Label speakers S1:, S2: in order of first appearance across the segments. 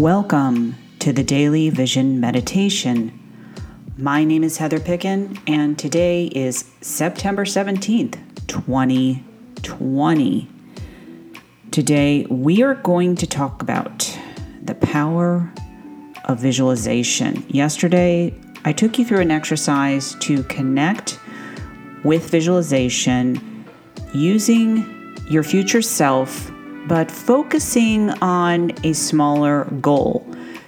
S1: Welcome to the Daily Vision Meditation. My name is Heather Picken, and today is September 17th, 2020. Today, we are going to talk about the power of visualization. Yesterday, I took you through an exercise to connect with visualization using your future self but focusing on a smaller goal.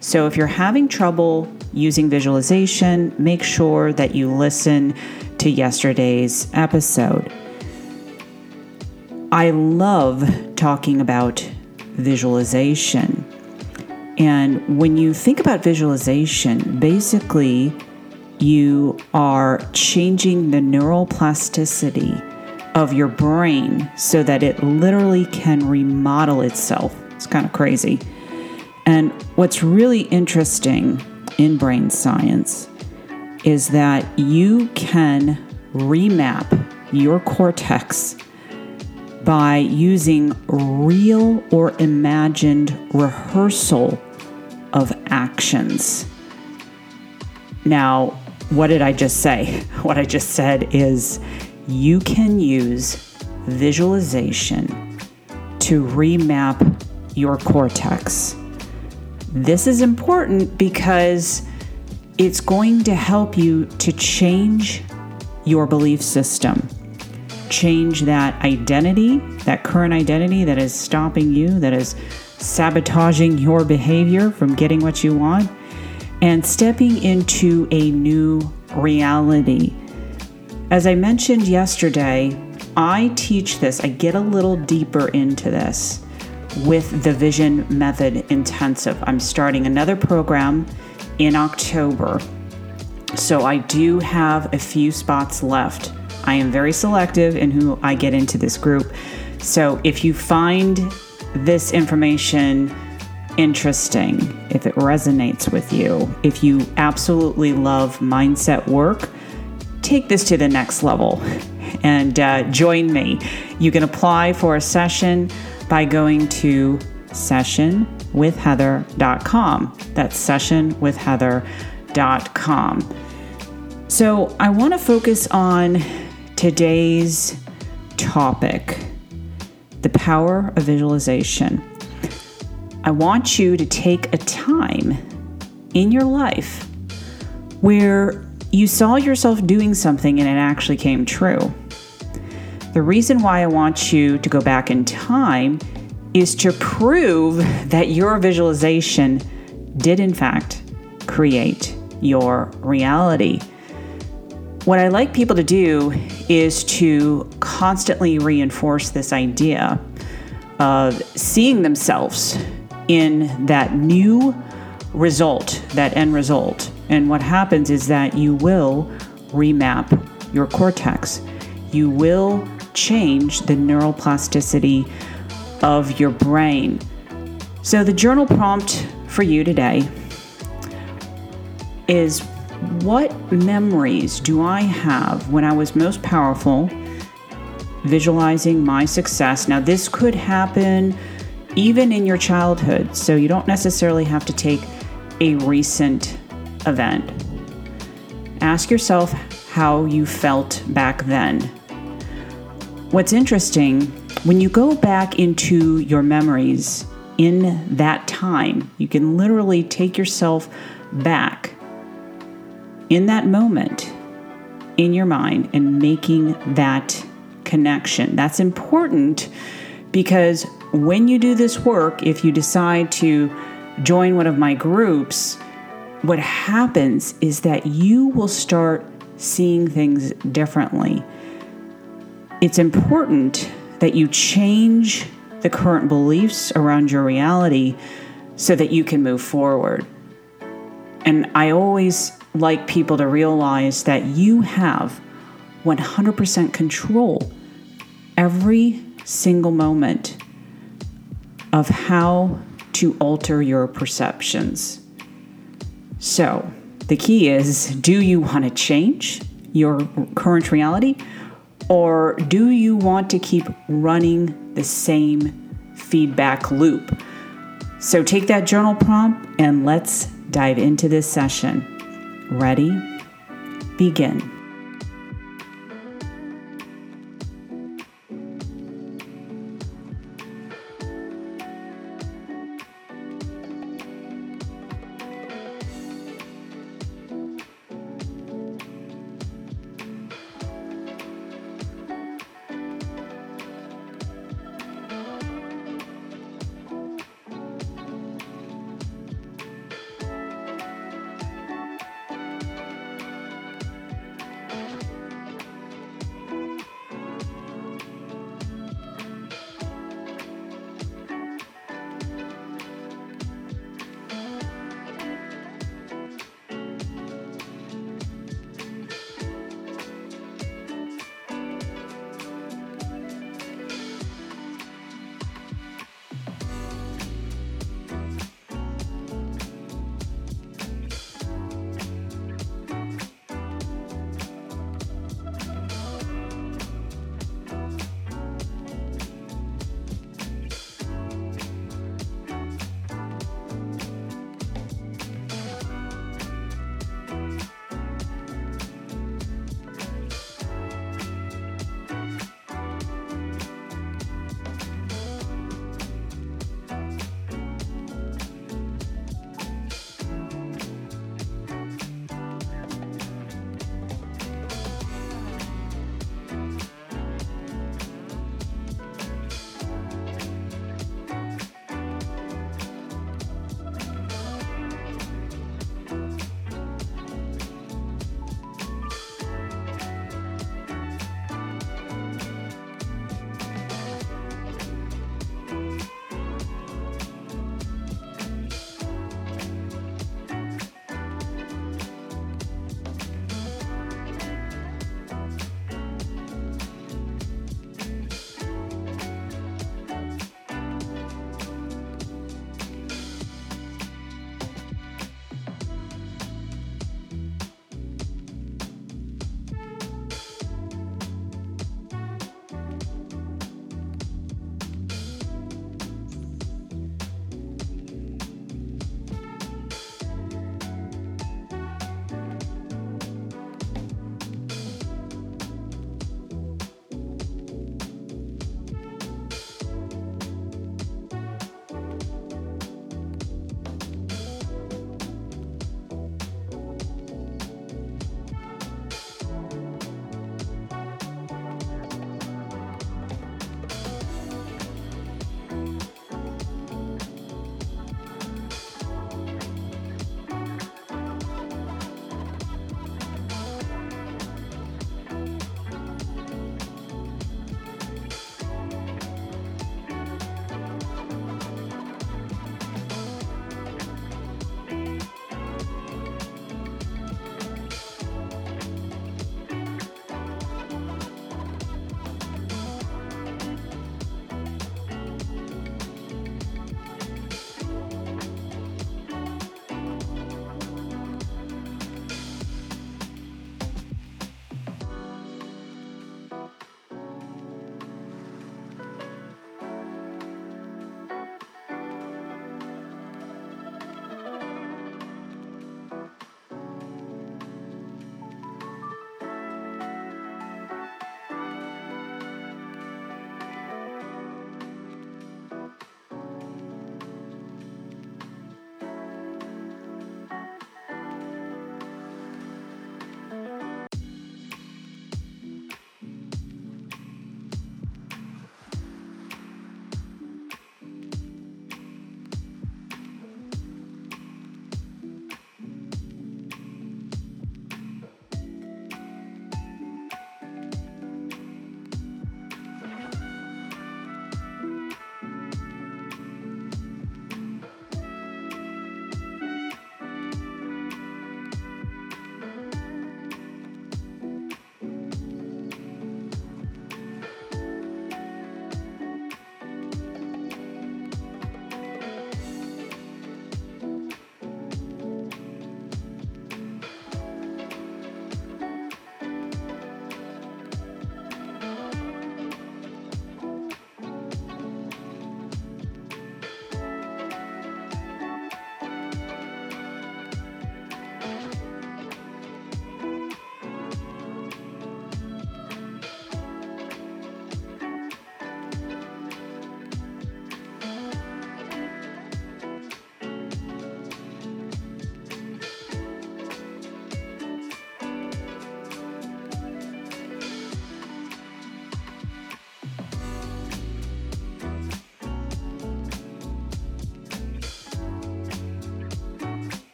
S1: So if you're having trouble using visualization, make sure that you listen to yesterday's episode. I love talking about visualization. And when you think about visualization, basically, you are changing the neural plasticity of your brain so that it literally can remodel itself. It's kind of crazy. And what's really interesting in brain science is that you can remap your cortex by using real or imagined rehearsal of actions. Now, what did I just say? What I just said is you can use visualization to remap your cortex. This is important because it's going to help you to change your belief system, change that identity, that current identity that is stopping you, that is sabotaging your behavior from getting what you want, and stepping into a new reality as I mentioned yesterday, I teach this, I get a little deeper into this with the Vision Method Intensive. I'm starting another program in October. So I do have a few spots left. I am very selective in who I get into this group. So if you find this information interesting, if it resonates with you, if you absolutely love mindset work, take this to the next level and uh, join me. You can apply for a session by going to sessionwithheather.com. That's sessionwithheather.com. So I want to focus on today's topic the power of visualization. I want you to take a time in your life where you saw yourself doing something and it actually came true. The reason why I want you to go back in time is to prove that your visualization did, in fact, create your reality. What I like people to do is to constantly reinforce this idea of seeing themselves in that new result, that end result. And what happens is that you will remap your cortex. You will change the neural plasticity of your brain. So, the journal prompt for you today is What memories do I have when I was most powerful, visualizing my success? Now, this could happen even in your childhood, so you don't necessarily have to take a recent event. Ask yourself how you felt back then. What's interesting, when you go back into your memories in that time, you can literally take yourself back in that moment in your mind and making that connection. That's important because when you do this work, if you decide to join one of my groups, what happens is that you will start seeing things differently. It's important that you change the current beliefs around your reality so that you can move forward. And I always like people to realize that you have 100% control every single moment of how to alter your perceptions. So, the key is do you want to change your current reality or do you want to keep running the same feedback loop? So take that journal prompt and let's dive into this session. Ready? Begin.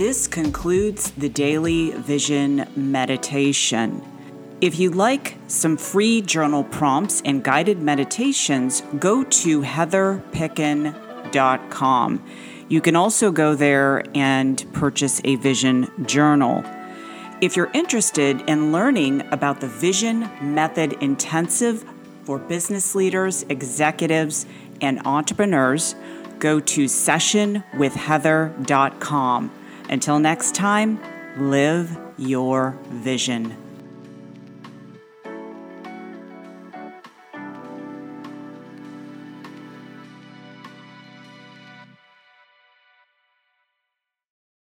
S1: This concludes the daily vision meditation. If you like some free journal prompts and guided meditations, go to heatherpicken.com. You can also go there and purchase a vision journal. If you're interested in learning about the Vision Method Intensive for business leaders, executives, and entrepreneurs, go to sessionwithheather.com. Until next time, live your vision.